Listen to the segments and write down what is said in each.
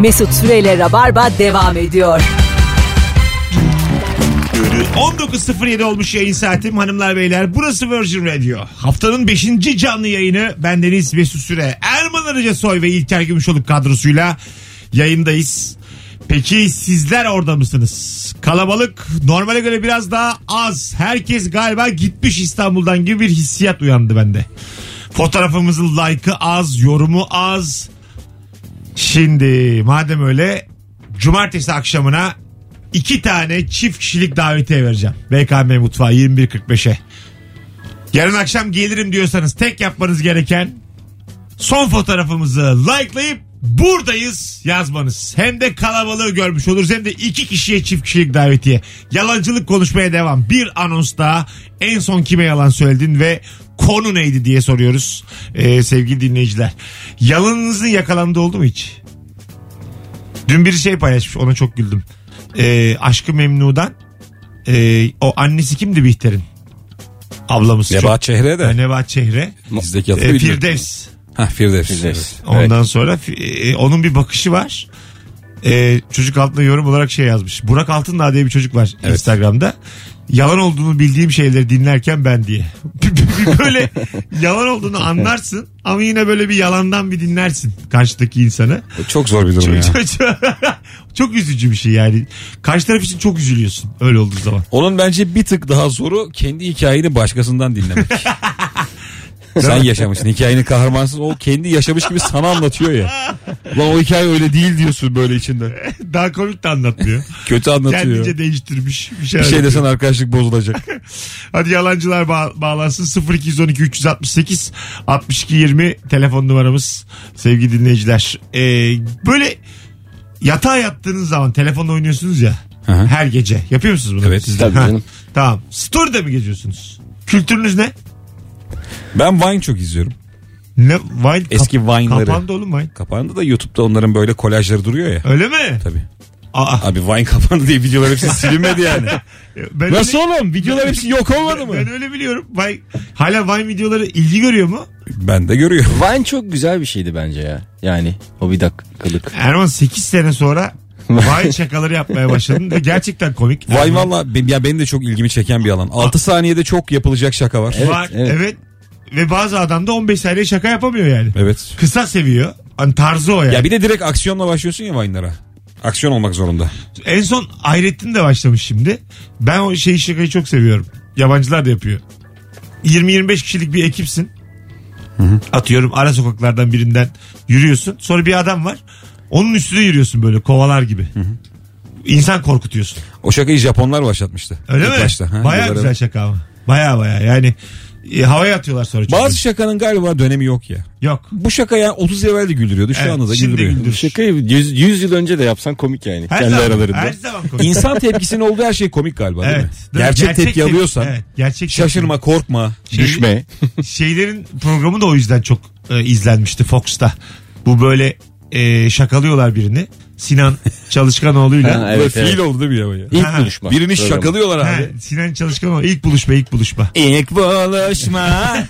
Mesut Süreyle Rabarba devam ediyor. 19.07 olmuş yayın saatim hanımlar beyler. Burası Virgin Radio. Haftanın 5. canlı yayını bendeniz Mesut Süre. Erman Arıca Soy ve İlker Gümüşoluk kadrosuyla yayındayız. Peki sizler orada mısınız? Kalabalık normale göre biraz daha az. Herkes galiba gitmiş İstanbul'dan gibi bir hissiyat uyandı bende. Fotoğrafımızın like'ı az, yorumu az. Şimdi madem öyle cumartesi akşamına iki tane çift kişilik davetiye vereceğim. BKM Mutfağı 21.45'e. Yarın akşam gelirim diyorsanız tek yapmanız gereken son fotoğrafımızı likelayıp buradayız yazmanız. Hem de kalabalığı görmüş oluruz hem de iki kişiye çift kişilik davetiye. Yalancılık konuşmaya devam. Bir anons daha en son kime yalan söyledin ve konu neydi diye soruyoruz ee, sevgili dinleyiciler. Yalanınızın yakalandığı oldu mu hiç? Dün bir şey paylaşmış ona çok güldüm. Ee, Aşkı Memnu'dan ee, o annesi kimdi Bihter'in? Ablamız. çok- Nebahat Çehre de. Nebahat Çehre. Bizdeki adı bilmiyorum. Firdevs. Ha Firdevs. Firdevs. Evet. Ondan sonra e, onun bir bakışı var. E, çocuk altına yorum olarak şey yazmış. Burak Altındağ diye bir çocuk var Evet. Instagram'da. Yalan olduğunu bildiğim şeyleri dinlerken ben diye. böyle yalan olduğunu anlarsın ama yine böyle bir yalandan bir dinlersin karşıdaki insanı. Çok zor bir durum ya. Çok, çok, çok üzücü bir şey yani. Karşı taraf için çok üzülüyorsun öyle olduğu zaman. Onun bence bir tık daha zoru kendi hikayeni başkasından dinlemek. Sen yaşamışsın. Hikayenin kahramanısın. O kendi yaşamış gibi sana anlatıyor ya. Lan o hikaye öyle değil diyorsun böyle içinde. Daha komik de anlatmıyor. Kötü anlatıyor. Kendince değiştirmiş bir şey. Bir şey desen arkadaşlık bozulacak. Hadi yalancılar bağ- bağlansın 0212 368 62 20 telefon numaramız sevgili dinleyiciler. Ee, böyle yatağa yattığınız zaman telefonla oynuyorsunuz ya hı. her gece yapıyor musunuz bunu? Evet. Siz de? Tabii canım. Tamam. Story'de mi geziyorsunuz? Kültürünüz ne? Ben Vine çok izliyorum. Ne? Vine Eski Vine'ları. Kapandı oğlum Vine. Kapandı da YouTube'da onların böyle kolajları duruyor ya. Öyle mi? Tabii. Aa, Abi Vine kapandı diye videolar hepsi silinmedi yani. ben Nasıl öyle, oğlum? Videolar hepsi yok olmadı mı? ben öyle biliyorum. Vine, hala Vine videoları ilgi görüyor mu? Ben de görüyorum. Vine çok güzel bir şeydi bence ya. Yani o bir dakikalık. Erman 8 sene sonra Vine şakaları yapmaya başladın ve gerçekten komik. Vine Erman- valla ben- ya benim de çok ilgimi çeken bir alan. 6 saniyede çok yapılacak şaka var. Evet, var. Evet. evet. Ve bazı adam da 15 saniye şaka yapamıyor yani. Evet. Kısa seviyor. Hani tarzı o yani. Ya bir de direkt aksiyonla başlıyorsun ya Vine'lara. Aksiyon olmak zorunda. En son Hayrettin de başlamış şimdi. Ben o şeyi şakayı çok seviyorum. Yabancılar da yapıyor. 20-25 kişilik bir ekipsin. Atıyorum ara sokaklardan birinden yürüyorsun. Sonra bir adam var. Onun üstüne yürüyorsun böyle kovalar gibi. İnsan korkutuyorsun. O şakayı Japonlar başlatmıştı. Öyle İlk mi? Başta. Ha, Baya yıllar güzel şaka ama. Baya baya yani e, havaya atıyorlar sonra. çünkü. Bazı şakanın galiba dönemi yok ya. Yok. Bu şaka ya 30 yıl evvel de güldürüyordu. Şu Evet, anda da şimdi güldürüyor. güldürür. Bu şakayı 100, 100 yıl önce de yapsan komik yani. Her kendi zaman, aralarında. Her zaman komik. İnsan tepkisinin olduğu her şey komik galiba değil Evet. mi? Değil mi? Gerçek, tepki tep- alıyorsan Evet, gerçek şaşırma, korkma. Şey- Düşme. şeylerin programı da o yüzden çok e, izlenmişti Fox'ta. Bu böyle e, şakalıyorlar birini. Sinan Çalışkanoğlu'yla. Ha, evet, Böyle fiil evet. oldu değil mi ya? bu ya? İlk Ha, buluşma. Birini programı. şakalıyorlar Ha, abi. Sinan Çalışkanoğlu ilk buluşma ilk buluşma. İlk buluşma.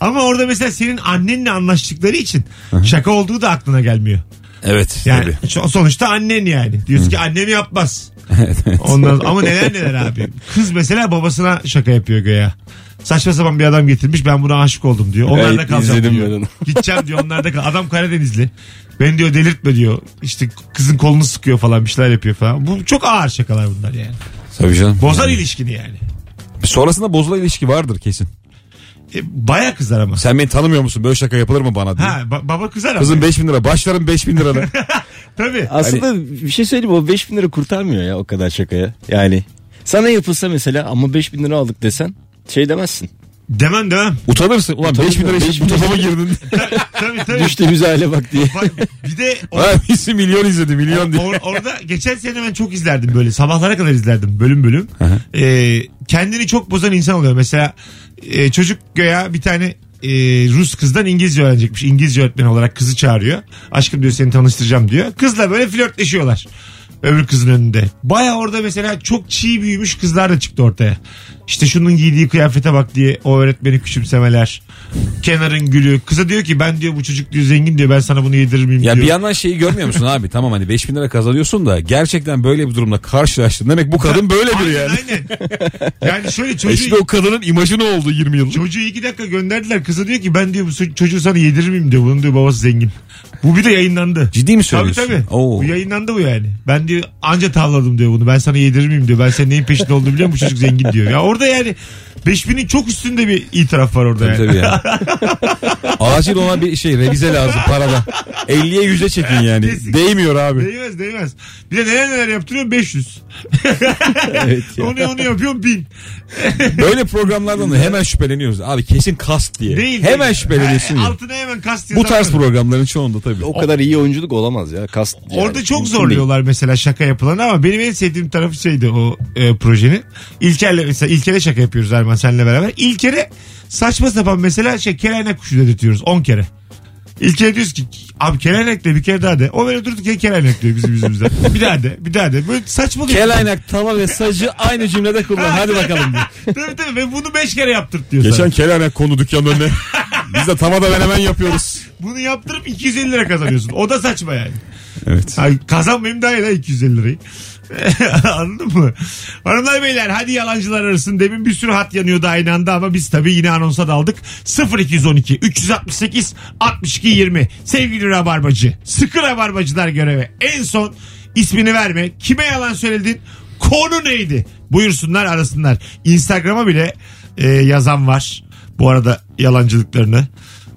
Ama orada mesela senin annenle anlaştıkları için şaka olduğu da aklına gelmiyor. evet. Yani tabii. so- sonuçta annen yani. Diyorsun ki annem yapmaz. Ondan, ama neler neler abi. Kız mesela babasına şaka yapıyor göya. Saçma sapan bir adam getirmiş ben buna aşık oldum diyor. Onlarda Evet, kalacağım izledim diyor. ben onu. Gideceğim diyor onlarda kal. Adam Karadenizli. Ben diyor delirtme diyor. İşte kızın kolunu sıkıyor falan bir şeyler yapıyor falan. Bu çok ağır şakalar bunlar yani. Tabii canım. Bozar ilişkini yani. Sonrasında bozulan ilişki vardır kesin. E, baya kızar ama. Sen beni tanımıyor musun? Böyle şaka yapılır mı bana diye. Ha ba- baba kızar ama. Kızım 5000 lira. Başlarım 5000 lirana. Tabii. Aslında bir şey söyleyeyim o 5000 lira kurtarmıyor ya o kadar şakaya. Yani sana yapılsa mesela ama 5000 lira aldık desen şey demezsin. Demem demem. Utanırsın. Ulan Utanırsın. 5000 lira için 5000 bu topa mı girdin? Tabii tabii. Düştüğümüz hale bak diye. Bak, bir de o- Ha birisi milyon izledi milyon diye. Or- orada geçen sene ben çok izlerdim böyle sabahlara kadar izlerdim bölüm bölüm. Ee, kendini çok bozan insan oluyor. Mesela e, çocuk göya bir tane e, Rus kızdan İngilizce öğrenecekmiş. İngilizce öğretmeni olarak kızı çağırıyor. Aşkım diyor seni tanıştıracağım diyor. Kızla böyle flörtleşiyorlar. Öbür kızın önünde. Baya orada mesela çok çiğ büyümüş kızlar da çıktı ortaya. İşte şunun giydiği kıyafete bak diye o öğretmeni küçümsemeler. Kenarın gülü. Kıza diyor ki ben diyor bu çocuk diyor zengin diyor ben sana bunu yedirir miyim Ya diyor. bir yandan şeyi görmüyor musun abi? Tamam hani 5000 lira kazanıyorsun da gerçekten böyle bir durumla karşılaştın. Demek bu kadın böyledir Aynen, yani. Aynen. Yani şöyle çocuğu, Şimdi o kadının imajı ne oldu 20 yıllık? çocuğu iki dakika gönderdiler. Kıza diyor ki ben diyor bu çocuğu sana yedirir miyim diyor. Bunun diyor babası zengin. Bu bir de yayınlandı. Ciddi mi Tabii söylüyorsun? tabii. Oo. Bu yayınlandı bu yani. Ben diyor anca tavladım diyor bunu. Ben sana yedirir miyim diyor. Ben senin neyin peşinde olduğunu biliyorum bu çocuk zengin diyor. Ya orada yani 5000'in çok üstünde bir itiraf var orada Tabii yani. tabii ya. Acil ona bir şey revize lazım parada. 50'ye 100'e çekin yani. Kesin. Değmiyor abi. Değmez değmez. Bir de neler neler yaptırıyorum 500. Evet ya. onu onu yapıyorum 1000. Böyle programlardan da hemen şüpheleniyoruz. Abi kesin kast diye. Değil. hemen değil. şüpheleniyorsun ya. Altına hemen kast Bu tarz programların çoğunda tabii. O kadar iyi oyunculuk olamaz ya. Kast yani. Orada çok Mümkün zorluyorlar mesela şaka yapılan ama benim en sevdiğim tarafı şeydi o e, projenin. İlker'le mesela İlker'e şaka yapıyoruz Erman seninle beraber. İlker'e saçma sapan mesela şey keleynek kuşu dedirtiyoruz 10 kere. İlker'e diyoruz ki abi keleynek de bir kere daha de. O böyle durduk ya keleynek diyor bizim yüzümüzden. bir daha de bir daha de. Böyle saçmalıyor. Kelaynak, tava ve sacı aynı cümlede kullan. Hadi bakalım. diye. tabii tabii ve bunu 5 kere yaptırt diyor Geçen sana. kelaynak konu dükkanın önüne. Biz de tavada menemen yapıyoruz. Bunu yaptırıp 250 lira kazanıyorsun. O da saçma yani. Evet. Ay, kazanmayayım daha iyi lan 250 lirayı. Anladın mı? Hanımlar beyler hadi yalancılar arasın. Demin bir sürü hat yanıyordu aynı anda ama biz tabii yine anonsa daldık. 0212 368 62 20 sevgili Rabarbacı. Sıkı Rabarbacılar göreve. En son ismini verme. Kime yalan söyledin? Konu neydi? Buyursunlar arasınlar. Instagram'a bile e, yazan var. Bu arada yalancılıklarını.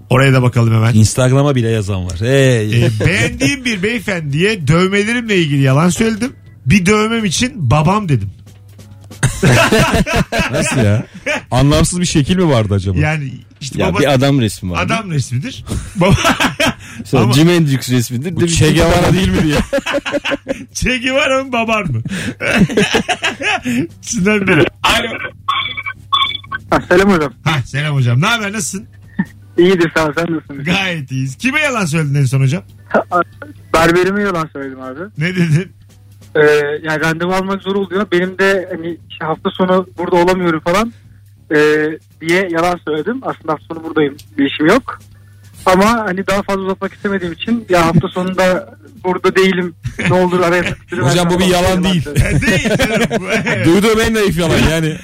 Oraya da bakalım hemen. Instagram'a bile yazan var. Hey. E, beğendiğim bir beyefendiye dövmelerimle ilgili yalan söyledim. Bir dövmem için babam dedim. Nasıl ya? Anlamsız bir şekil mi vardı acaba? Yani işte Ya baba bir adam resmi var. adam resmidir. Baba Sonra ama- Jimi Hendrix resmidir. Bu Che Guevara değil mi diye. Che Guevara mı baban mı? İçinden biri. Alo. Ha, selam hocam. Ha, selam hocam. Ne haber nasılsın? İyidir sağ ol sen nasılsın? Gayet iyiyiz. Kime yalan söyledin en son hocam? Berberime yalan söyledim abi. Ne dedin? Ee, yani randevu almak zor oluyor. Benim de hani hafta sonu burada olamıyorum falan ee, diye yalan söyledim. Aslında hafta sonu buradayım. Bir işim yok. Ama hani daha fazla uzatmak istemediğim için ya hafta sonunda burada değilim. Ne olur araya sıkıştırın. Hocam bu bir yalan değil. E, değil canım. Duyduğum en naif yalan yani.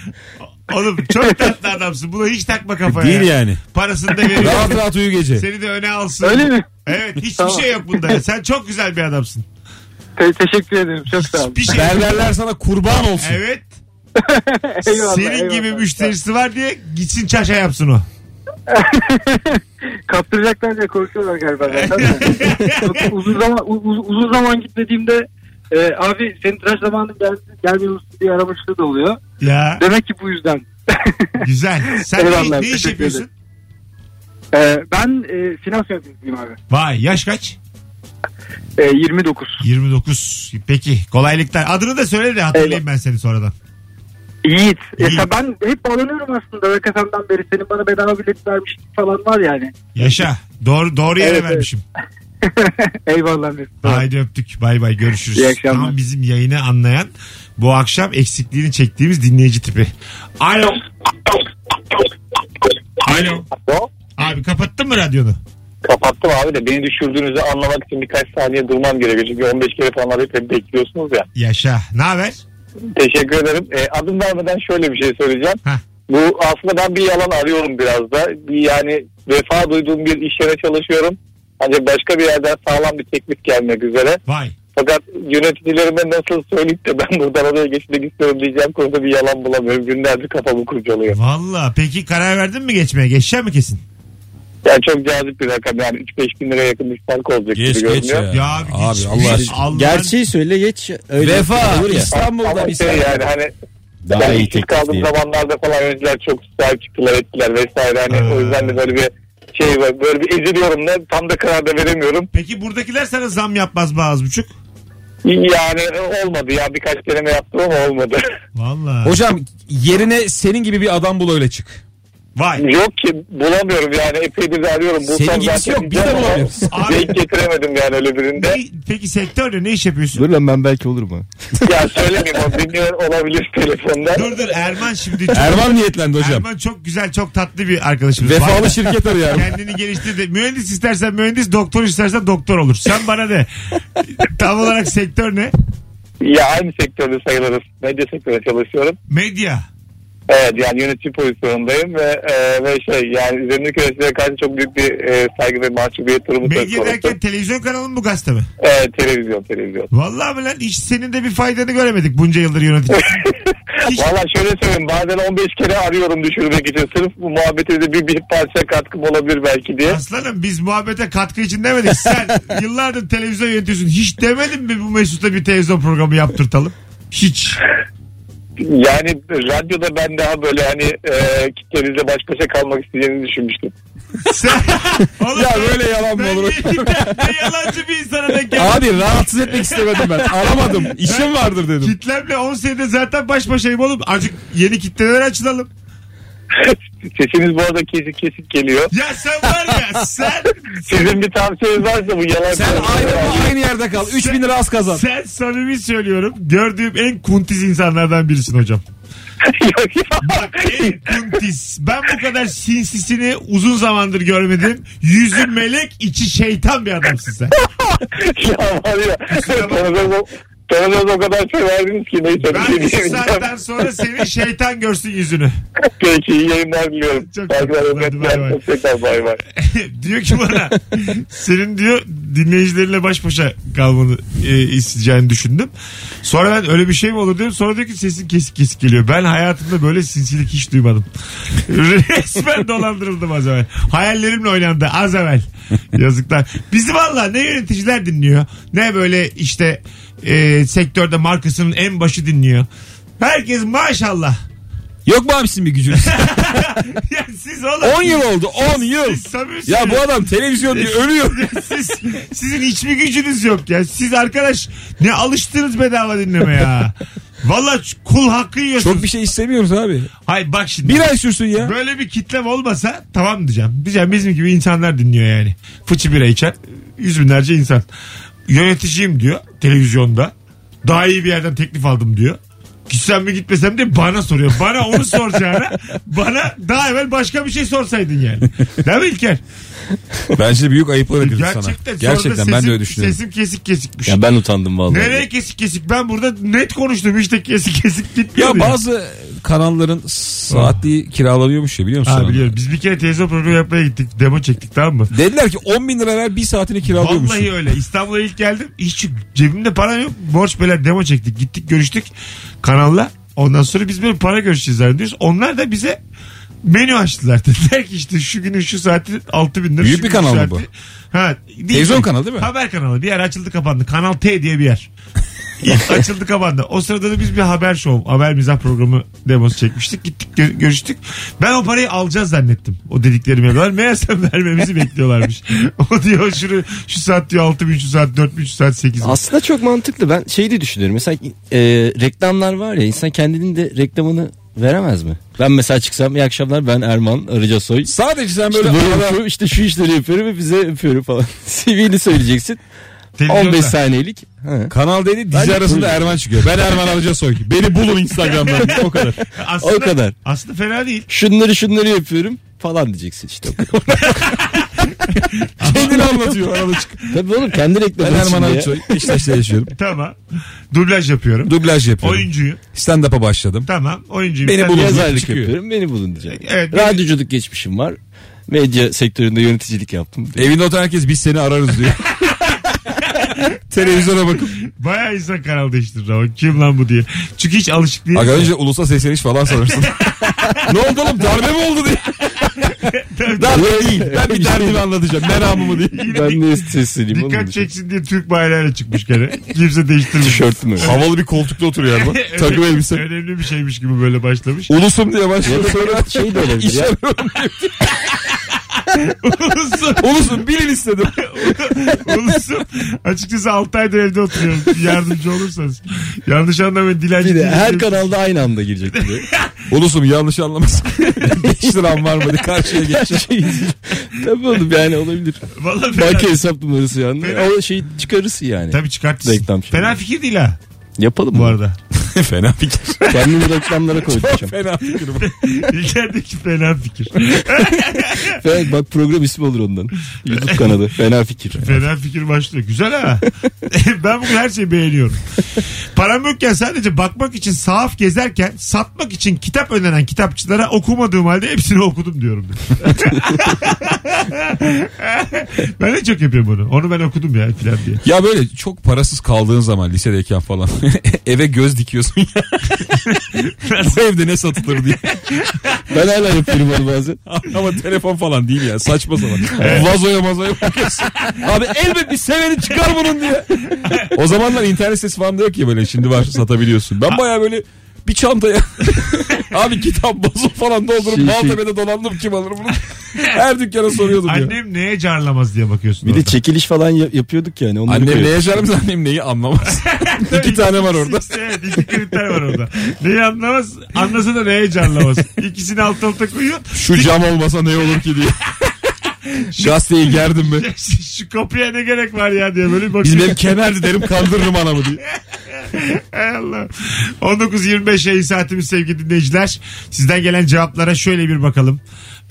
Oğlum çok tatlı adamsın. Bunu hiç takma kafaya. Değil yani. Parasını da veriyor. Rahat rahat uyu gece. Seni de öne alsın. Öyle mi? Evet hiçbir Tamam. şey yok bunda. Sen çok güzel bir adamsın. Te- teşekkür ederim. Çok sağ olun. Şey Berberler sana kurban olsun. Evet. Eyvallah, Senin eyvallah. gibi müşterisi var diye gitsin çaşa yapsın o. Kaptıracaklar diye korkuyorlar galiba. zaten. uzun zaman u- u- uzun zaman gitmediğimde e, abi senin tıraş zamanın geldi, gelmiyor musun diye aramışlığı da oluyor. Ya Demek ki bu yüzden. güzel. Sen Eyvallah, ne, ne iş teşekkür yapıyorsun? E, ben e, finans yöneticisiyim abi. Vay yaş kaç? E, 29. 29. Peki kolaylıklar. Adını da söyle de hatırlayayım ben seni sonradan. Yiğit. Yiğit. Ya ben hep bağlanıyorum aslında. FM'den beri. Senin bana bedava bilet vermiştin falan var yani. Yaşa. Doğru doğru yere Evet, evet. vermişim. Eyvallah Mesut. Haydi öptük. Bay bay görüşürüz. İyi akşamlar. Tam bizim yayını anlayan bu akşam eksikliğini çektiğimiz dinleyici tipi. Alo. Alo. Abi kapattın mı radyonu? Kapattım abi de beni düşürdüğünüzü anlamak için birkaç saniye durmam gerekiyor. Çünkü 15 kere falan arayıp hep bekliyorsunuz ya. Yaşa. Ne haber? Teşekkür ederim. E, adım vermeden şöyle bir şey söyleyeceğim. Heh. Bu aslında ben bir yalan arıyorum biraz da. Bir yani vefa duyduğum bir iş yerine çalışıyorum. Ancak başka bir yerden sağlam bir teklif gelmek üzere. Vay. Fakat yöneticilerime nasıl söyleyip de ben buradan oraya geçmek istiyorum diyeceğim konuda bir yalan bulamıyorum. Günlerdir kafamı kurcalıyor. Valla. Peki karar verdin mi geçmeye? Geçecek mi kesin? Yani çok cazip bir rakam. Yani 3-5 bin liraya yakın bir fark olacak Geç gibi geç görünüyor. ya. Ya abi, Abi geç- Allah geç- aşkına. Allah- Gerçeği söyle geç. Öyle Vefa olur ya. İstanbul'da Ama bir şey saniye. yani hani Daha ben iyi işsiz teklif kaldığım diye. zamanlarda falan yöneticiler çok sahip çıktılar ettiler vesaire. Hani Ha. o yüzden de böyle bir şey var. Böyle bir eziliyorum da tam da karar da veremiyorum. Peki buradakiler sana zam yapmaz mı az buçuk? Yani olmadı ya birkaç deneme yaptım ama olmadı. Valla. Hocam yerine senin gibi bir adam bul öyle çık. Vay. Yok ki bulamıyorum yani epeydir de arıyorum. Bulsam Senin gibisi zaten yok, biz de diyeceğim ama bulamıyoruz. Abi- Denk getiremedim yani öyle birinde. Ne, peki sektörde ne iş yapıyorsun? Dur lan ben belki olurum ha. ya söylemeyeyim o dinliyor olabilir telefonda. Dur dur Erman şimdi çok, Erman niyetlendi hocam. Erman çok güzel çok tatlı bir arkadaşımız. Vefalı Var. şirket arıyor. Kendini geliştirdi. Mühendis istersen mühendis, doktor istersen doktor olur. Sen bana de. Tam olarak sektör ne? Ya aynı sektörde sayılırız. Medya sektöründe çalışıyorum. Medya. Evet yani yönetici pozisyonundayım ve e, ve şey yani üzerindeki yöneticilere karşı çok büyük bir e, saygı ve mahcubiyet durumu söz Medya konusu. derken televizyon kanalı mı bu gazete mi? Evet televizyon televizyon. Vallahi mi lan hiç senin de bir faydanı göremedik bunca yıldır yönetici. Hiç- Valla şöyle söyleyeyim bazen 15 kere arıyorum düşürmek için. Sırf bu muhabbete de bir, bir parça katkım olabilir belki diye. Aslanım biz muhabbete katkı için demedik. Sen yıllardır televizyon yönetiyorsun. Hiç demedin mi bu Mesut'a bir televizyon programı yaptırtalım? Hiç. Yani radyoda ben daha böyle hani e, kitleleriyle baş başa kalmak isteyeceğini düşünmüştüm. Sen, Oğlum Ya ben- böyle yalan mı ben olur? ne yalancı bir insana denk geldim. Abi rahatsız etmek istemedim ben. Aramadım. İşim vardır dedim. Kitlemle 10 senede zaten baş başayım oğlum. Azıcık yeni kitleler açılalım. Sesiniz bu arada kesik kesik geliyor. Ya sen var ya sen Sizin bir tavsiyeniz varsa bu yalan. Sen aynı, aynı yerde kal. 3000 lira az kazan. sen samimi söylüyorum. Gördüğüm en kuntiz insanlardan birisin hocam. Yok ya. Bak en kuntiz. Ben bu kadar sinsisini uzun zamandır görmedim. Yüzü melek içi şeytan bir adamsın sen. ya var ya. Tanıdığınız o kadar şey verdiniz ki neyse. bir şey Ben şu diyemeyeceğim. saatten sonra senin şeytan görsün yüzünü. Peki iyi yayınlar diliyorum. Çok. Hadi bay bay. diyor ki bana senin diyor dinleyicilerinle baş başa kalmanı e, isteyeceğini düşündüm. Sonra ben öyle bir şey mi olur diyorum. Sonra diyor ki sesin kesik kesik geliyor. Ben hayatımda böyle sinsilik hiç duymadım. Resmen dolandırıldım az evvel. Hayallerimle oynandı az evvel. Yazıklar. Bizi valla ne yöneticiler dinliyor. Ne böyle işte e, sektörde markasının en başı dinliyor. Herkes maşallah. Yok mu abi sizin bir gücünüz? Ya siz oğlum. 10 yıl oldu 10 yıl. Siz Ya bu adam televizyon diye ölüyor. Siz, sizin hiçbir gücünüz yok ya. Siz arkadaş ne alıştınız bedava dinleme ya. Valla kul hakkı yiyorsunuz. Çok bir şey istemiyoruz abi. Hayır bak şimdi. Bir ay sürsün ya. Böyle bir kitlem olmasa tamam diyeceğim. Diyeceğim bizim gibi insanlar dinliyor yani. Fıçı bira içen yüz binlerce insan. Yöneticiyim diyor televizyonda. Daha iyi bir yerden teklif aldım diyor. Gitsem mi gitmesem de bana soruyor. Bana onu soracağına bana daha evvel başka bir şey sorsaydın yani. Değil mi İlker? Bence büyük ayıplar edildi sana. Gerçekten. Gerçekten da ben de sesim- öyle düşünüyorum. Sesim kesik kesikmiş. Ya ben utandım vallahi. Nereye kesik kesik? Ben burada net konuştum. İşte kesik kesik gitmiyor. Ya bazı kanalların saatliği kiralanıyormuş ya biliyor musun? Ha onu? biliyorum. Biz bir kere televizyon programı yapmaya gittik. Demo çektik tamam mı? Dediler ki 10 bin lira ver bir saatini kiralıyormuşsun. Vallahi öyle. İstanbul'a ilk geldim. Hiç cebimde para yok. Borç beyler demo çektik. Gittik görüştük kanalla. Ondan sonra biz böyle para görüşeceğiz zannediyoruz. Onlar da bize menü açtılar. Dediler ki işte şu günün şu saati 6 bin lira. Büyük şu bir günün kanal mı saati- bu? Ha, değil Televizyon kanalı değil mi? Haber kanalı. Bir yer açıldı kapandı. Kanal T diye bir yer. İlk açıldı kapandı. O sırada da biz bir haber show, haber mizah programı demosu çekmiştik. Gittik gö- görüştük. Ben o parayı alacağız zannettim. O dediklerimi yapıyorlar. Meğerse vermemizi bekliyorlarmış. o diyor şunu, şu saat diyor 6 bin, şu saat 4 bin, şu saat 8 bin. Aslında çok mantıklı. Ben şey de düşünüyorum. Mesela e, reklamlar var ya insan kendinin de reklamını veremez mi? Ben mesela çıksam iyi akşamlar ben Erman Arıcasoy. Sadece sen İşte böyle böyle arada- yapıyorum, işte şu işleri yapıyorum ve bize yapıyorum falan. CV'ni söyleyeceksin. Televizyonda. 15 saniyelik. Ha. Kanal dedi dizi Bence arasında buyurun. Erman çıkıyor. Ben Erman Arıcasoy. Beni bulun Instagram'dan. o kadar. Aslında, O kadar. Aslında fena değil. Şunları şunları yapıyorum falan diyeceksin işte. Kendini anlatıyor arada çık. Tabii oğlum kendi Ben reklamı Erman içinde ya. Arıcasoy. Beşiktaş'ta yaşıyorum. Tamam. Dublaj yapıyorum. Dublaj yapıyorum. Oyuncuyum. Stand-up'a başladım. Tamam. Oyuncuyum. Beni bulun. Yazarlık Çıkıyor. yapıyorum beni bulun diyeceğim. Evet, Radyoculuk geçmişim var. Medya sektöründe yöneticilik yaptım. Evinde oturan herkes biz seni ararız diyor. Televizyona bakıp. Bayağı insan kanal değiştirir ama kim lan bu diye. Çünkü hiç alışık değil. Aga önce ulusa sesleniş falan sorarsın. ne oldu oğlum darbe mi oldu diye. darbe değil. Ben bir derdimi anlatacağım. Meramımı diye. Ben de sesleneyim oğlum. Dikkat çeksin diye Türk bayrağı çıkmış gene. Kimse değiştirmiyor. Tişörtüm öyle. Havalı bir koltukta oturuyor Erman. Takım elbise. Önemli bir şeymiş gibi böyle başlamış. Ulusum diye başlıyor. Ya da şey de olabilir ya. Ulusum. Ulusun bilin istedim. Ulusum. Açıkçası 6 aydır evde oturuyorum. Yardımcı olursanız. Yanlış anlamayın dilenci. Bir de her kanalda aynı anda girecek de. Ulusum yanlış anlamasın. 5 liram var mı? Hadi karşıya geç. Tabii oğlum yani olabilir. Vallahi fena, Banka hesap numarası yani. Fena. O şeyi çıkarırsın yani. Tabii çıkartırsın. Reklam şey. Fena fikir değil ha Yapalım bu mı? arada. Fena fikir. Kendimi reklamlara koyacağım. Fena fikir bu. İlkerdeki fena fikir. Fe- Bak program ismi olur ondan. YouTube kanalı. Fena fikir. Fena fikir başlıyor. Güzel ha. ben bugün her şeyi beğeniyorum. Param yokken sadece bakmak için sahaf gezerken satmak için kitap öneren kitapçılara okumadığım halde hepsini okudum diyorum. ben de çok yapıyorum bunu. Onu ben okudum ya filan diye. Ya böyle çok parasız kaldığın zaman lisedeyken falan eve göz dikiyorsun ya. Bu evde ne satılır diye. Ben hala yapıyorum onu bazen. Ama telefon falan değil ya saçma sapan. Vazoya mazoya bakıyorsun. Abi elbet bir seveni çıkar bunun diye. O zamanlar internet sitesi falan da yok ya böyle şimdi var satabiliyorsun. Ben baya böyle bir çantaya abi kitap vazo falan doldurup Şey, şey. Maltepe'de dolandım kim alır bunu. Her dükkana soruyordum ya. Annem neye carlamaz diye bakıyorsun Bir de orada. çekiliş falan ya- yapıyorduk yani. Onları Annem koyuyorduk. neye yaşarım annem neyi anlamaz. İki tane var orada. evet iki kriter var orada. Neyi anlamaz anlasa da neye carlamaz. İkisini alt alta koyuyor. Şu cam olmasa ne olur ki diye. Gazeteyi gerdim mi? Şu kapıya ne gerek var ya diye böyle bakıyor. Bizim ev kemerdi derim kandırırım anamı diye. Hay Allah. 19.25 yayın saatimiz sevgili dinleyiciler. Sizden gelen cevaplara şöyle bir bakalım.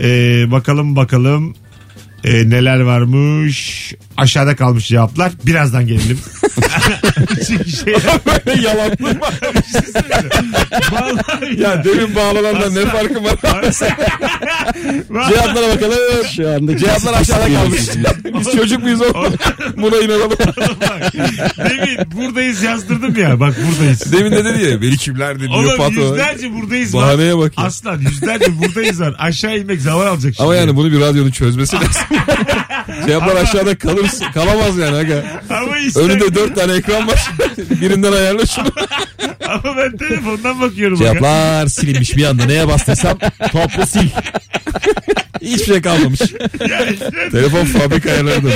Ee, bakalım bakalım. Ee, neler varmış. Aşağıda kalmış cevaplar. Birazdan gelelim. Çünkü şey, Böyle yalanlı var. vallahi Ya demin bağlananla ne farkı var? vallahi- Cevaplara bakalım. Şu anda Cevaplar aşağıda kalmış. Biz çocuk muyuz oğlum? Buna inanalım. Bak, Demin buradayız yazdırdım ya. Bak buradayız. Demin de dedi ya beni kimler dinliyor Oğlum patron. yüzlerce buradayız var. Bahaneye bak ya. Aslan yüzlerce buradayız var. Aşağı inmek zaman alacak şimdi. Ama yani bunu bir radyonun çözmesi lazım. Cevaplar aşağıda kalırsa kalamaz yani aga. Ama işte, Önünde dört tane ekran var. Birinden ayarla şunu. ama ben telefondan bakıyorum. Cevaplar silinmiş bir anda. Neye bastıysam toplu sil. Hiçbir şey kalmamış. Telefon fabrika ayarları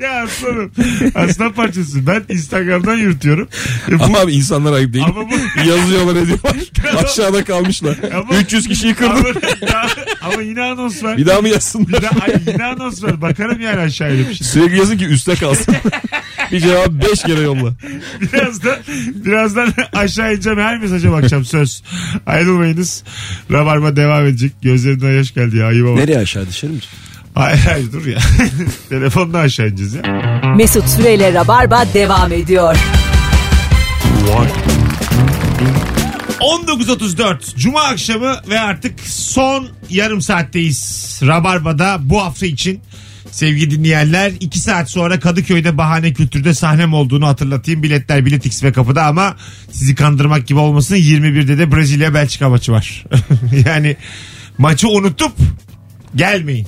ya aslanım. Aslan parçası. Ben Instagram'dan yürütüyorum. E bu- Ama abi insanlar ayıp değil. Ama bu- Yazıyorlar ediyorlar. Aşağıda kalmışlar. Ama- 300 kişiyi kırdı. ama, ama yine anons var. Bir daha mı yazsınlar? Bir daha, ay, yine anons var. Bakarım yani aşağıya. Sürekli yazın ki üstte kalsın. bir cevap 5 kere yolla. Birazdan, birazdan aşağı ineceğim. Her mesaja bakacağım. Söz. Ayrılmayınız. Rabarba devam edecek. Gözlerimden yaş geldi ya. Ayıba bak. Nereye aşağı dışarı mı? Hayır hayır dur ya. Telefonla aşağı ineceğiz ya. Mesut Süreyle Rabarba devam ediyor. 19.34 Cuma akşamı ve artık son yarım saatteyiz. Rabarba'da bu hafta için sevgili dinleyenler 2 saat sonra Kadıköy'de Bahane Kültür'de sahnem olduğunu hatırlatayım. Biletler Biletix ve kapıda ama sizi kandırmak gibi olmasın 21'de de Brezilya Belçika maçı var. yani maçı unutup gelmeyin.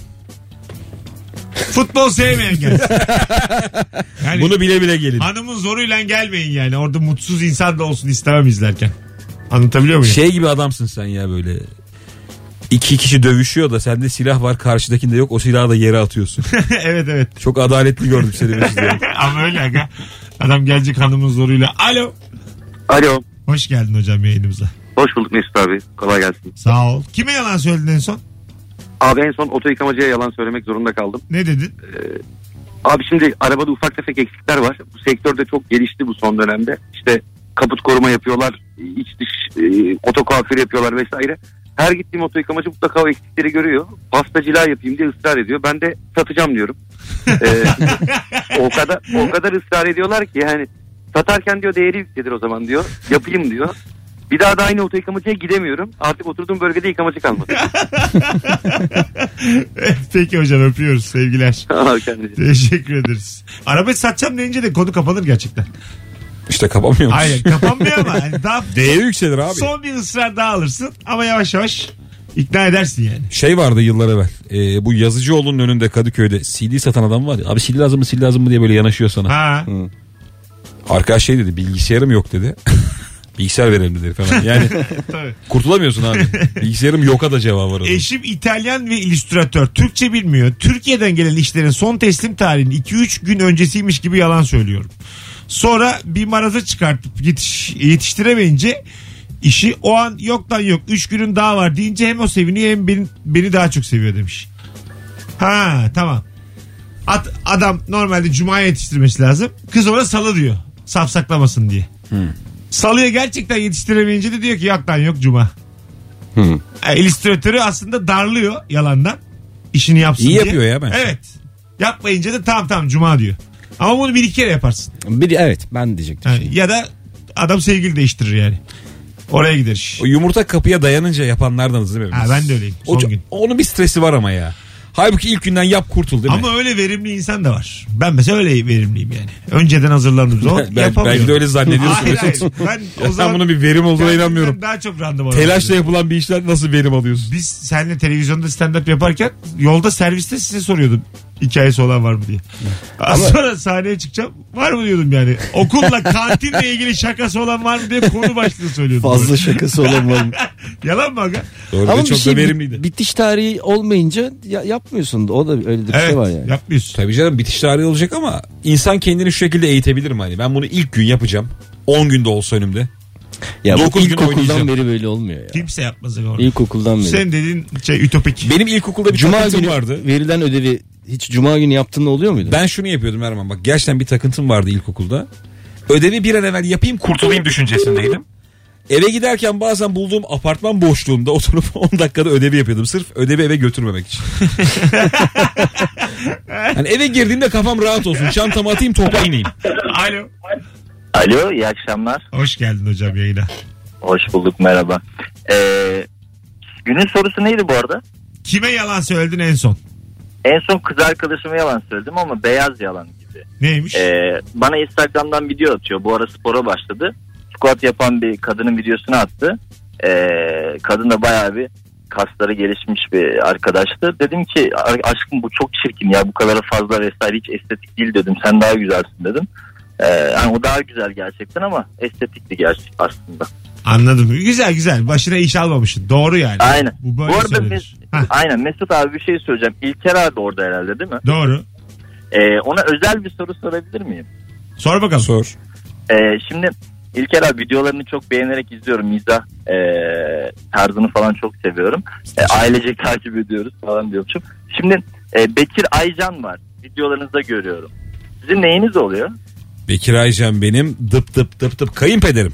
Futbol sevmeyen gelsin. Yani Bunu bile bile gelin. hanımın zoruyla gelmeyin yani. Orada mutsuz insan da olsun istemem izlerken. Anlatabiliyor muyum? Şey gibi adamsın sen ya böyle. İki kişi dövüşüyor da sende silah var karşıdakinde yok o silahı da yere atıyorsun. evet evet. Çok adaletli gördüm seni. Ama öyle aga. Adam gelecek hanımın zoruyla. Alo. Alo. Hoş geldin hocam yayınımıza. Hoş bulduk Mesut abi. Kolay gelsin. Sağ ol. Kime yalan söyledin en son? Abi en son oto yıkamacıya yalan söylemek zorunda kaldım. Ne dedin? Abi şimdi arabada ufak tefek eksikler var. Bu sektörde çok gelişti bu son dönemde. İşte kaput koruma yapıyorlar. iç dış e, oto kuaförü yapıyorlar vesaire. Her gittiğim oto yıkamacı mutlaka o eksikleri görüyor. Pasta cila yapayım diye ısrar ediyor. Ben de satacağım diyorum. Ee, o kadar o kadar ısrar ediyorlar ki yani satarken diyor değeri yükselir o zaman diyor. Yapayım diyor. Bir daha da aynı oto yıkamacıya gidemiyorum. Artık oturduğum bölgede yıkamacı kalmadı. Peki hocam öpüyoruz sevgiler. Teşekkür ederiz. Arabayı satacağım deyince de konu kapanır gerçekten. İşte musun? Hayır kapanmıyor ama. Yani daha Değeri yükselir abi. son bir ısrar daha alırsın ama yavaş yavaş ikna edersin yani. Şey vardı yıllar evvel. Ee, bu Yazıcıoğlu'nun önünde Kadıköy'de CD satan adam var ya. Abi CD lazım mı CD lazım mı diye böyle yanaşıyor sana. Ha. Arkadaş şey dedi bilgisayarım yok dedi. Bilgisayar verelim dedi falan. Yani Tabii. kurtulamıyorsun abi. Bilgisayarım yoka da cevabı var. Eşim İtalyan ve illüstratör. Türkçe bilmiyor. Türkiye'den gelen işlerin son teslim tarihinin 2-3 gün öncesiymiş gibi yalan söylüyorum. Sonra bir maraza çıkartıp yetiş, yetiştiremeyince işi o an yoktan yok 3 günün daha var deyince hem o seviniyor hem beni, beni daha çok seviyor demiş. Ha tamam. At, adam normalde cumaya yetiştirmesi lazım. Kız ona salı diyor. Safsaklamasın diye. Salıya gerçekten yetiştiremeyince de diyor ki yoktan yok cuma. Hı. E, illüstratörü aslında darlıyor yalandan. İşini yapsın İyi diye. yapıyor ya bence. Evet. Yapmayınca da tamam tamam cuma diyor. Ama bunu bir iki kere yaparsın. Bir, evet ben diyecektim. Yani ya da adam sevgili değiştirir yani. Oraya gider iş. O yumurta kapıya dayanınca yapanlardanız değil mi? Ha, ben de öyleyim. O, Son çok- gün. onun bir stresi var ama ya. Halbuki ilk günden yap kurtul değil mi? Ama öyle verimli insan da var. Ben mesela öyle verimliyim yani. Önceden hazırlandığım zaman Ben- yapamıyorum. belki de öyle zannediyorsun. Hayır hayır. Ben o zaman sen bunun bir verim olduğuna inanmıyorum. Daha çok randıman Telaşla alıyorum. yapılan bir işler nasıl verim alıyorsun? Biz seninle televizyonda stand-up yaparken yolda serviste size soruyordum. Hikayesi olan var mı diye. Az sonra sahneye çıkacağım. Var mı diyordum yani. Okulla kantinle ilgili şakası olan var mı diye konu başlığı söylüyordum. Fazla şakası olan var mı? Yalan mı aga? Doğru Ama çok şey da verimliydi. bitiş tarihi olmayınca ya- yapmıyorsun. O da öyle bir Evet şey var yani. yapmıyorsun. Tabii canım bitiş tarihi olacak ama insan kendini şu şekilde eğitebilir mi? Hani ben bunu ilk gün yapacağım. 10 günde olsa önümde. Ya bu Dokuz gün ilkokuldan oynayacağım. beri böyle olmuyor ya. Kimse yapmaz aga orada. İlkokuldan beri. Sen dediğin şey ütopik. Benim ilkokulda bir Cuma takıntım günü vardı. verilen ödevi hiç cuma günü yaptığında oluyor muydu? Ben şunu yapıyordum Erman bak gerçekten bir takıntım vardı ilkokulda. Ödevi bir an evvel yapayım kurtulayım düşüncesindeydim. Eve giderken bazen bulduğum apartman boşluğunda oturup 10 dakikada ödevi yapıyordum. Sırf ödevi eve götürmemek için. hani eve girdiğimde kafam rahat olsun. Çantamı atayım topa ineyim. Alo. Alo iyi akşamlar. Hoş geldin hocam yayına. Hoş bulduk merhaba. Ee, günün sorusu neydi bu arada? Kime yalan söyledin en son? En son kız arkadaşıma yalan söyledim ama beyaz yalan gibi. Neymiş? Ee, bana Instagram'dan video atıyor. Bu ara spora başladı. Squat yapan bir kadının videosunu attı. Ee, kadın da bayağı bir kasları gelişmiş bir arkadaştı. Dedim ki "Ar- aşkım bu çok çirkin ya bu kadar fazla vesaire hiç estetik değil dedim. Sen daha güzelsin dedim. Ee, yani o daha güzel gerçekten ama estetikti gerçek aslında. Anladım. Güzel güzel. Başına iş almamışsın. Doğru yani. Aynen. Bu böyle Bu arada. Mes- Hah, aynen Mesut abi bir şey söyleyeceğim. İlker abi orada herhalde değil mi? doğru. Ee, ona özel bir soru sorabilir miyim? Sor bakalım. Sor. Ee, şimdi İlker abi videolarını çok beğenerek izliyorum. Mizah e, tarzını falan çok seviyorum. E, ailecek takip ediyoruz falan diyormuşum. Şimdi e, Bekir Aycan var. Videolarınızda görüyorum. Sizin neyiniz oluyor? Bekir Aycan benim dıp dıp dıp dıp kayınpederim.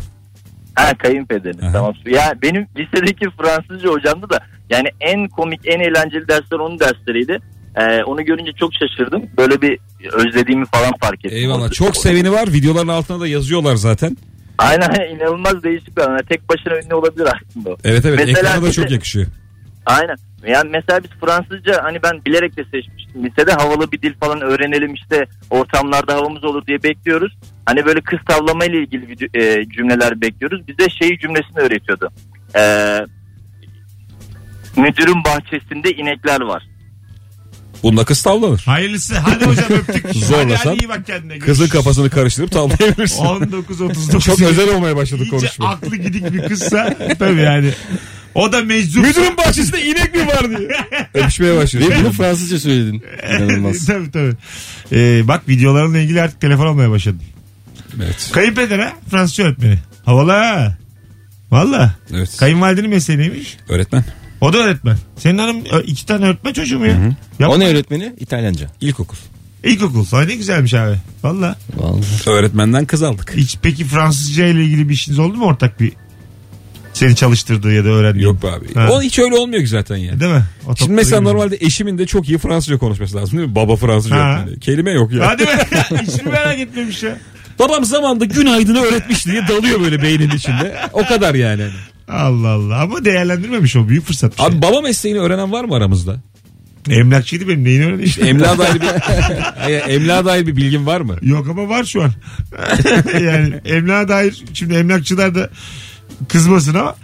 Ha kayınpederiniz Aha. tamam. Ya benim lisedeki Fransızca hocamdı da yani en komik en eğlenceli dersler onun dersleriydi. Ee, onu görünce çok şaşırdım. Böyle bir özlediğimi falan fark ettim. Eyvallah. Çok seveni var. Videoların altına da yazıyorlar zaten. Aynen inanılmaz değişik bir adam. Yani tek başına ünlü olabilir aslında. Evet evet. Mesela Ekrana da bir çok yakışıyor. Aynen. Yani mesela biz Fransızca hani ben bilerek de seçmiştim. Lisede havalı bir dil falan öğrenelim işte ortamlarda havamız olur diye bekliyoruz. Hani böyle kız tavlama ile ilgili video- e, cümleler bekliyoruz. Bize şey cümlesini öğretiyordu. Ee, müdürün bahçesinde inekler var. Bunda kız tavlanır. Hayırlısı. Hadi hocam öptük. Zorlasan hadi, hadi iyi bak kendine. Kızın Görüşürüz. kafasını karıştırıp tavlayabilirsin. 19.39. Çok özel olmaya başladı İyice konuşma. aklı gidik bir kızsa tabii yani. O da meczup. Müdürün bahçesinde inek mi var diye. Öpüşmeye başlıyor. Ve bunu Fransızca söyledin. İnanılmaz. tabii tabii. Ee, bak videolarınla ilgili artık telefon almaya başladın. Evet. Kayınpeder ha Fransızca öğretmeni. Havalı ha. Valla. evet. Kayınvalidenin mesleği neymiş? Öğretmen. O da öğretmen. Senin hanım ö- iki tane öğretmen çocuğu mu ya? Yapma. O ne öğretmeni? İtalyanca. İlkokul. İlkokul. Ay ne güzelmiş abi. Valla. Vallahi. Öğretmenden kız aldık. Hiç peki Fransızca ile ilgili bir işiniz oldu mu ortak bir? Seni çalıştırdığı ya da öğrendiği. Yok be abi. Ha. O hiç öyle olmuyor ki zaten ya. Değil mi? O Şimdi mesela gibi. normalde eşimin de çok iyi Fransızca konuşması lazım değil mi? Baba Fransızca Ha. Kelime yok ya. Hadi be. Hiç mi merak etmemiş ya? Babam zamanında günaydını öğretmiş diye dalıyor böyle beynin içinde. O kadar yani. Allah Allah. Ama değerlendirmemiş o. Büyük fırsat. Abi baba mesleğini öğrenen var mı aramızda? Emlakçıydı benim. Neyini öğreneyim? Emlağa dair bir, Hayır, emlağa dair bir bilgin var mı? Yok ama var şu an. yani emlağa dair şimdi emlakçılar da kızmasın ama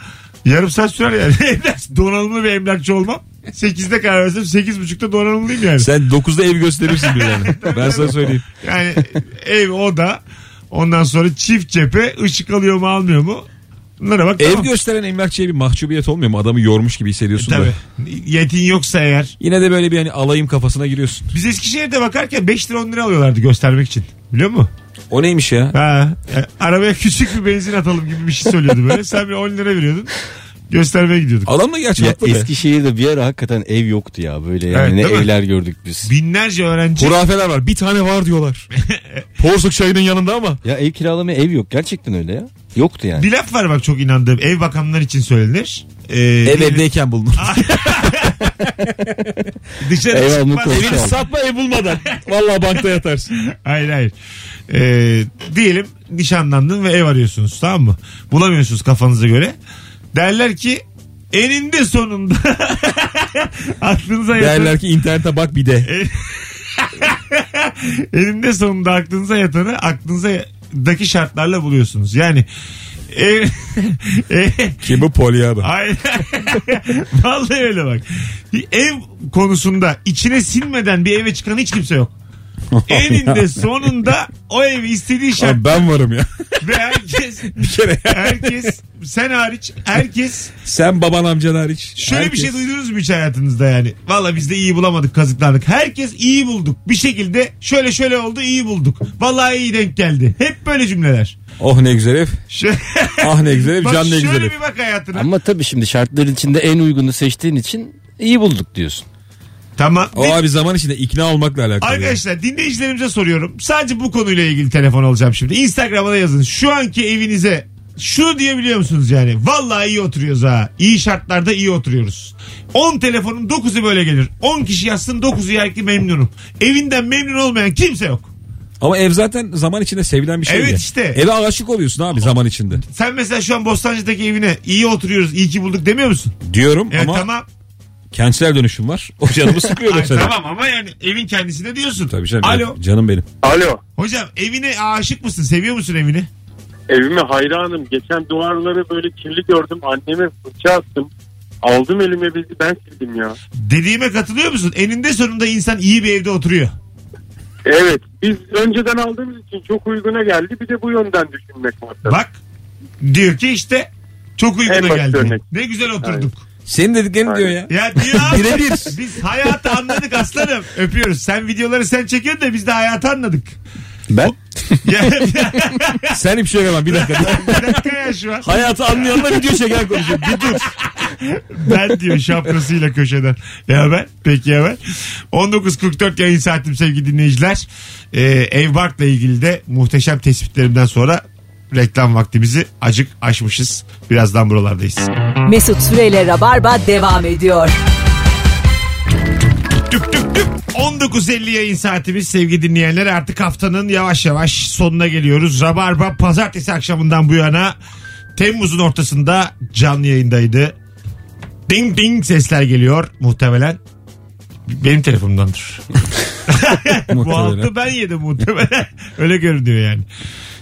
yarım saat sürer yani. Donanımlı bir emlakçı olmam. 8'de karar versem 8.30'da donanımlıyım yani. Sen 9'da ev gösterirsin bir yani. Ben sana söyleyeyim. Yani ev oda ondan sonra çift cephe ışık alıyor mu almıyor mu? Bunlara bak Ev tamam. gösteren emlakçıya bir mahcubiyet olmuyor mu? Adamı yormuş gibi hissediyorsun da. Tabii. Yetin yoksa eğer. Yine de böyle bir hani alayım kafasına giriyorsun. Biz Eskişehir'de bakarken 5 lira 10 lira alıyorlardı göstermek için. Biliyor musun? O neymiş ya? Ha, e, arabaya küçük bir benzin atalım gibi bir şey söylüyordu böyle. Sen bir 10 lira veriyordun. Göstermeye gidiyorduk. Adam da gerçi Ya haklı be. Eskişehir'de bir ara hakikaten ev yoktu ya böyle yani Evet, ne değil mi? evler gördük biz. Binlerce öğrenci. Hurafeler var. Bir tane var diyorlar. Porsuk çayının yanında ama. Ya ev kiralamaya ev yok gerçekten öyle ya. Yoktu yani. Bir laf var bak çok inandığım. Ev bakanlar için söylenir. Ee, Ev diyelim- evdeyken bulunur. Dışarı Ev çıkmaz. almak olsa al. Satma ev bulmadan. Vallahi bankta yatarsın. Hayır hayır. Ee, diyelim nişanlandın ve ev arıyorsunuz tamam mı? Bulamıyorsunuz kafanıza göre. Derler ki eninde sonunda aklınıza yatan, Derler ki internete bak bir de. eninde sonunda aklınıza yatanı aklınızdaki şartlarla buluyorsunuz. Yani ev, ev Ki bu Polya'da. Aynen. Vallahi öyle bak. Ev konusunda içine sinmeden bir eve çıkan hiç kimse yok. Eninde sonunda o evi istediği şart Abi ben varım ya. ve herkes Bir kere herkes sen hariç herkes Sen baban amcan hariç. şöyle Herkes. bir şey duydunuz mu hiç hayatınızda yani? Valla biz de iyi bulamadık kazıklandık. Herkes iyi bulduk. Bir şekilde şöyle şöyle oldu iyi bulduk. Vallahi iyi denk geldi. Hep böyle cümleler. Oh ne güzel ev. Şöyle, Ah ne güzel ev. bak Can ne güzel şöyle ev. bir bak hayatına. Ama tabii şimdi şartların içinde en uygunu seçtiğin için iyi bulduk diyorsun. Tamam. O abi zaman içinde ikna olmakla alakalı. yani. Arkadaşlar dinleyicilerimize soruyorum. Sadece bu konuyla ilgili telefon alacağım şimdi. Instagram'a da yazın. Şu anki evinize şunu diyebiliyor musunuz yani? Vallahi iyi oturuyoruz ha. İyi şartlarda iyi oturuyoruz. 10 telefonun 9'u böyle gelir. 10 kişi yazsın 9'u yer ki memnunum. Evinden memnun olmayan kimse yok. Ama ev zaten zaman içinde sevilen bir şey Evet ya. işte. Eve aşık oluyorsun abi zaman içinde. Sen mesela şu an Bostancı'daki evine iyi oturuyoruz, iyi ki bulduk demiyor musun? Diyorum Evet ama tamam. Kentsel dönüşüm var. O canımı sıkıyor Ay, mesela. tamam ama yani evin kendisine diyorsun. Tabii canım. Alo. Canım benim. Alo. Hocam evine aşık mısın? Seviyor musun evini? Evime hayranım. Geçen duvarları böyle kirli gördüm. Anneme fırça attım. Aldım elime bizi ben sildim ya. Dediğime katılıyor musun? Eninde sonunda insan iyi bir evde oturuyor. Evet biz önceden aldığımız için çok uyguna geldi. Bir de bu yönden düşünmek var. Bak diyor ki işte çok En uyguna basit geldi. örnek. Ne güzel oturduk. Senin dediklerini diyor ya. Ya diyor abi, Birebir. Biz hayatı anladık aslanım. Öpüyoruz. Sen videoları sen çekiyorsun da biz de hayatı anladık. Ben Sen hiçbir şey yapamam bir dakika. bir dakika ya şu an. Hayatı anlayanla video çeken konuşuyor. Bir dur. Ben diyor şapkasıyla köşeden. Ya ben? Peki ya ben? 19.44 yayın saatim sevgili dinleyiciler. Ee, ev barkla ilgili de muhteşem tespitlerimden sonra reklam vaktimizi acık aşmışız. Birazdan buralardayız. Mesut Süreyle Rabarba devam ediyor. Tüp tüp tüp. 19.50 yayın saatimiz sevgili dinleyenler. Artık haftanın yavaş yavaş sonuna geliyoruz. Rabarba pazartesi akşamından bu yana Temmuz'un ortasında canlı yayındaydı. Ding ding sesler geliyor muhtemelen. Benim telefonumdandır. bu Muhtemelen. altı ben yedim muhtemelen. Öyle görünüyor yani.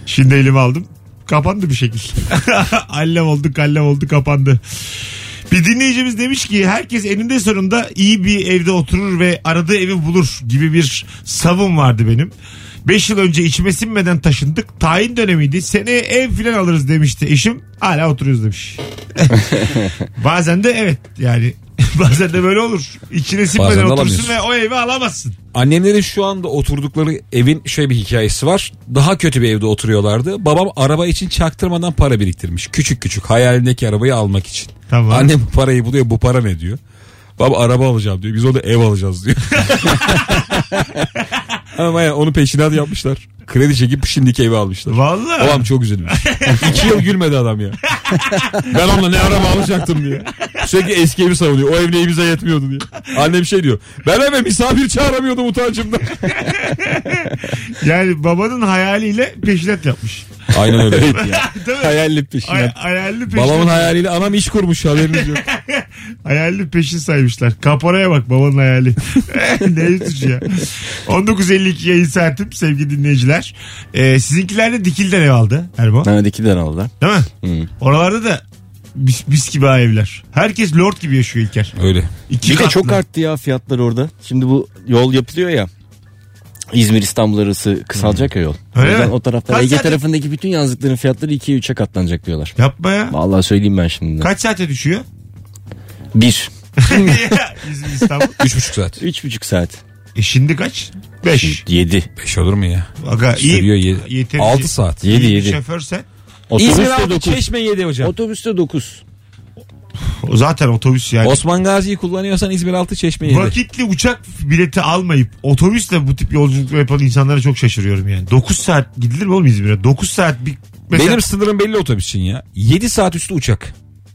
Şimdi elime aldım. Kapandı bir şekil. allem oldu kallem oldu kapandı. Bir dinleyicimiz demiş ki herkes eninde sonunda iyi bir evde oturur ve aradığı evi bulur gibi bir savun vardı benim. 5 yıl önce içime sinmeden taşındık. Tayin dönemiydi. Seneye ev filan alırız demişti eşim. Hala oturuyoruz demiş. Bazen de evet yani bazen de böyle olur. İçine sinmeden alamıyorsun. ve o evi alamazsın. Annemlerin şu anda oturdukları evin şöyle bir hikayesi var. Daha kötü bir evde oturuyorlardı. Babam araba için çaktırmadan para biriktirmiş. Küçük küçük hayalindeki arabayı almak için. Tamam. Annem bu parayı buluyor bu para ne diyor. Baba araba alacağım diyor. Biz orada ev alacağız diyor. Ama yani onu peşinat yapmışlar. Kredi çekip şimdiki evi almışlar. Vallahi. Babam çok üzülmüş. İki yıl gülmedi adam ya. Ben onunla ne araba alacaktım diye. Sürekli eski evi savunuyor. O ev neyi bize yetmiyordu diye. Annem şey diyor. Ben eve misafir çağıramıyordum utancımdan. Yani babanın hayaliyle peşinat yapmış. Aynen öyle. Değil mi? hayalli peşin. Hay- hayalli peşinat. Babamın hayaliyle anam iş kurmuş haberiniz yok. Hayalli peşin saymışlar. Kaporaya bak babanın hayali. ne üzücü ya. 19.52 yayın saatim sevgili dinleyiciler. Ee, sizinkiler de dikilden ev aldı Erbo. Ha dikiden aldılar. Değil mi? Hı. Oralarda da bis, bis gibi ha evler. Herkes lord gibi yaşıyor İlker. Öyle. İki Bir de katlı. çok arttı ya fiyatlar orada. Şimdi bu yol yapılıyor ya. İzmir İstanbul arası kısalacak hmm. ya yol. Öyle o o tarafta Kaç Ege saate... tarafındaki bütün yazlıkların fiyatları 2'ye 3'e katlanacak diyorlar. Yapma ya. Vallahi söyleyeyim ben şimdi. Kaç saate düşüyor? 1. İzmir İstanbul. 3,5 saat. 3,5 saat. E şimdi kaç? 5. 7. 5 olur mu ya? Aga Sürüyor iyi. 6 saat. 7 7. Şoför sen? Otobüste İzmir 9. Çeşme 7 hocam. Otobüste 9 zaten otobüs yani. Osman Gazi'yi kullanıyorsan İzmir altı Çeşme yedi. Vakitli uçak bileti almayıp otobüsle bu tip yolculuklar yapan insanlara çok şaşırıyorum yani. 9 saat gidilir mi oğlum İzmir'e? 9 saat bir mesela Benim sınırım belli otobüs için ya. 7 saat üstü uçak.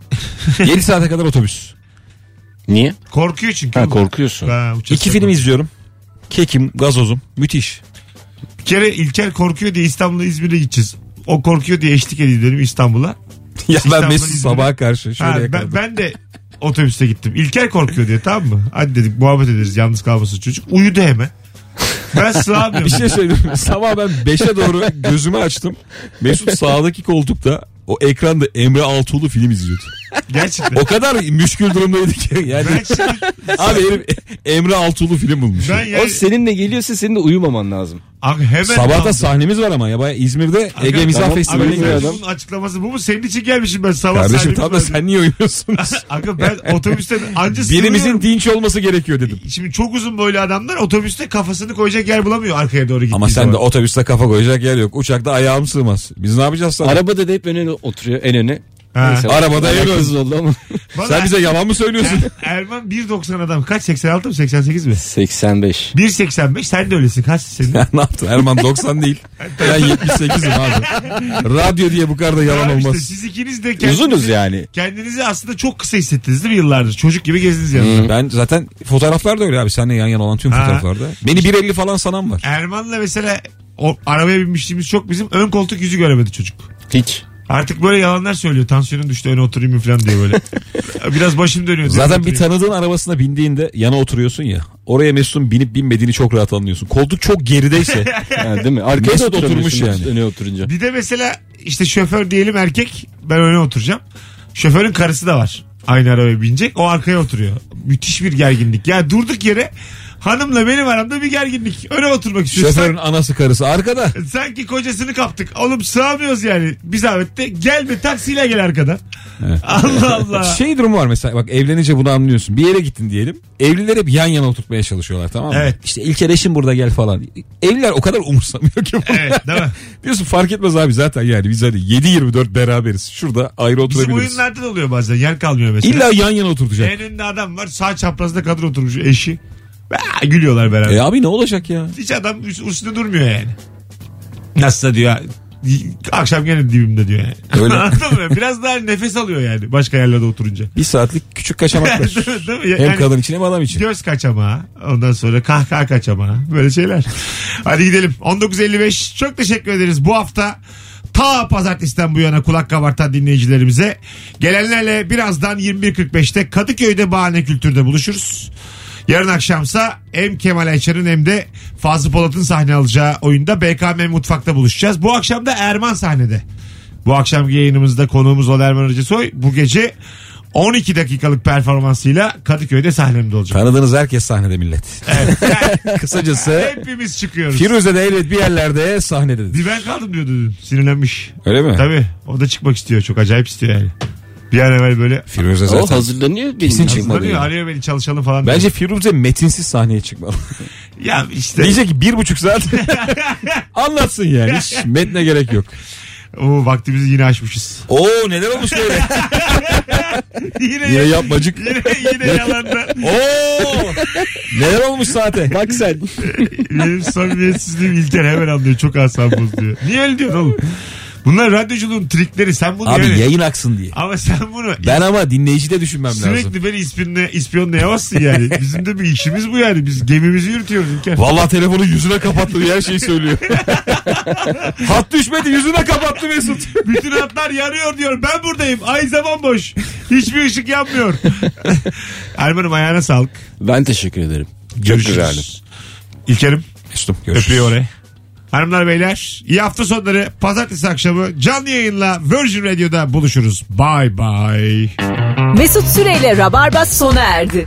7 saate kadar otobüs. Niye? korkuyor çünkü. Ha korkuyorsun. Ha, İki film korkuyor. izliyorum. Kekim, gazozum. Müthiş. Bir kere İlker korkuyor diye İstanbul'a İzmir'e gideceğiz. O korkuyor diye eşlik edeyim dedim İstanbul'a. Ya ben Mesut sabaha karşı şöyle Ha, yakaladım. ben, ben de otobüste gittim. İlker korkuyor diye tamam mı? Hadi dedik muhabbet ederiz yalnız kalmasın çocuk. Uyudu hemen. Ben sığamıyorum. Bir şey söyleyeyim. Sabah ben 5'e doğru gözümü açtım. Mesut sağdaki koltukta o ekranda Emre Altuğlu film izliyordu. Gerçekten. O kadar müşkül durumdaydı ki. Yani Ben şimdi, abi herif Emre Altuğlu film bulmuş. ben O yani, seninle geliyorsa senin de uyumaman lazım. Abi hemen Sabahta aldım. sahnemiz var ama ya bayağı İzmir'de Ege Mizah tamam. Festivali'ne. Bunun açıklaması bu mu? Senin için gelmişim ben sabah Kardeşim tam da sen niye uyumuyorsun? Aga ben otobüste anca Birimizin dinç olması gerekiyor dedim. Şimdi çok uzun boylu adamlar otobüste kafasını koyacak yer bulamıyor arkaya doğru gittiği Ama sen de otobüste kafa koyacak yer yok. Uçakta ayağım sığmaz. Biz ne yapacağız sana? Arabada da hep ön öne oturuyor en öne. Ha. Neyse, Arabada alakasız oldu ama. Bana Sen bize yalan mı söylüyorsun? Er- Erman 1.90 adam. Kaç 86 mı 88 mi? 85. 1.85 sen de öylesin. Kaç senin? ne yaptın? Erman 90 değil. Ben 78'im abi. Radyo diye bu kadar da yalan Tamam işte olmaz. siz ikiniz de kendinizi, Uzunuz yani. kendinizi aslında çok kısa hissettiniz değil mi yıllardır? Çocuk gibi gezdiniz yanında. Ben zaten fotoğraflar da öyle abi. Seninle yan yana olan tüm Ha. fotoğraflarda. Beni 1.50 falan sanan var. Erman'la mesela o arabaya binmişliğimiz çok bizim ön koltuk yüzü göremedi çocuk. Hiç. Artık böyle yalanlar söylüyor. Tansiyonum düştü öne oturayım mı falan diye böyle. Biraz başım dönüyor. diyor, Zaten bir oturayım. tanıdığın arabasına bindiğinde yana oturuyorsun ya. Oraya Mesut'un binip binmediğini çok rahat anlıyorsun. Koltuk çok gerideyse Ha, değil mi? Arkaya Mesut da oturmuş oturmuş yani. Öne oturunca. Bir de mesela işte şoför diyelim erkek ben öne oturacağım. Şoförün karısı da var. Aynı arabaya binecek. O arkaya oturuyor. Müthiş bir gerginlik. Ya durduk yere hanımla benim aramda bir gerginlik. Öne oturmak istiyorsun. şoförün anası karısı arkada. Sanki, kocasını kaptık. Oğlum sığamıyoruz yani. Bir zahmet de gelme taksiyle gel arkadan. Allah Allah. Şey durumu var mesela bak evlenince bunu anlıyorsun. Bir yere gittin diyelim. Evliler hep yan yana oturtmaya çalışıyorlar tamam mı? Evet. İşte İlker eşim burada gel falan. Evliler o kadar umursamıyor ki bunu. Evet değil mi? Diyorsun fark etmez abi zaten yani biz hani 7-24 beraberiz. Şurada ayrı Bizim oturabiliriz. oyunlarda da oluyor bazen. Yer kalmıyor mesela. İlla yan yana oturtacak. En önünde adam var. Sağ çaprazda kadın oturmuş eşi. Aa, gülüyorlar beraber. E abi ne olacak ya? Hiç adam üst- üstünde durmuyor yani. Nasılsa diyor. Akşam gene dibimde diyor yani. Öyle. Anladın mı? Biraz daha nefes alıyor yani başka yerlerde oturunca. Bir saatlik küçük kaçamaklar. Değil mi? hem Yani kadın için hem adam için. Göz kaçamağı. Ondan sonra kahkaha kaçamağı. Böyle şeyler. Hadi gidelim. 19.55. Çok teşekkür ederiz. Bu hafta ta pazartesiden bu yana kulak kabartan dinleyicilerimize. Gelenlerle birazdan 21.45'te Kadıköy'de Bahane Kültür'de buluşuruz. Yarın akşamsa hem Kemal Ayça'nın hem de Fazlı Polat'ın sahne alacağı oyunda BKM Mutfak'ta buluşacağız. Bu akşam da Erman sahnede. Bu akşamki yayınımızda konuğumuz olan Erman Arıcısoy bu gece 12 dakikalık performansıyla Kadıköy'de sahnemde olacak. Tanıdığınız herkes sahnede millet. Evet. Kısacası Hepimiz çıkıyoruz. Firuze de elbet bir yerlerde sahnede. Ben kaldım diyordu dün. Sinirlenmiş. Öyle mi? Tabii. O da çıkmak istiyor. Çok acayip istiyor yani. Bir an evvel böyle Firuze O zaten. hazırlanıyor. Benim Kesin çıkmadı hazırlanıyor. ya. Arıyor beni çalışalım falan. Bence Firuze metinsiz sahneye çıkmalı. Ya işte. Diyecek ki bir buçuk saat anlatsın yani. Hiç metne gerek yok. Oo, vaktimizi yine aşmışız. Oo neler olmuş böyle. yine, Yine yapmacık. yine, yine yalanda. Oo neler olmuş saate. Bak sen. Benim samimiyetsizliğim İlker hemen anlıyor. Çok asam bozuyor. Niye öyle diyorsun oğlum? Bunlar radyoculuğun trikleri. Sen bunu Abi yani- yayın aksın diye. Ama sen bunu Ben ama dinleyici de düşünmem lazım. sürekli beni ispiyonla, ispiyonlayamazsın yani. Bizim de bir işimiz bu yani. Biz gemimizi yürütüyoruz İlker. Vallahi telefonu yüzüne kapattı diye her şeyi söylüyor. Hat düşmedi yüzüne kapattı Mesut. Bütün hatlar yanıyor diyor. Ben buradayım. Ay zaman boş. Hiçbir ışık yanmıyor. Erman'ım ayağına sağlık. Ben teşekkür ederim. Çok Görüşürüz. güzeldi. İlker'im Mesut'um görüşürüz. öpüyor oraya. Hanımlar beyler iyi hafta sonları pazartesi akşamı canlı yayınla Virgin Radio'da buluşuruz. Bye bye. Mesut Süreyle Rabarba sona erdi.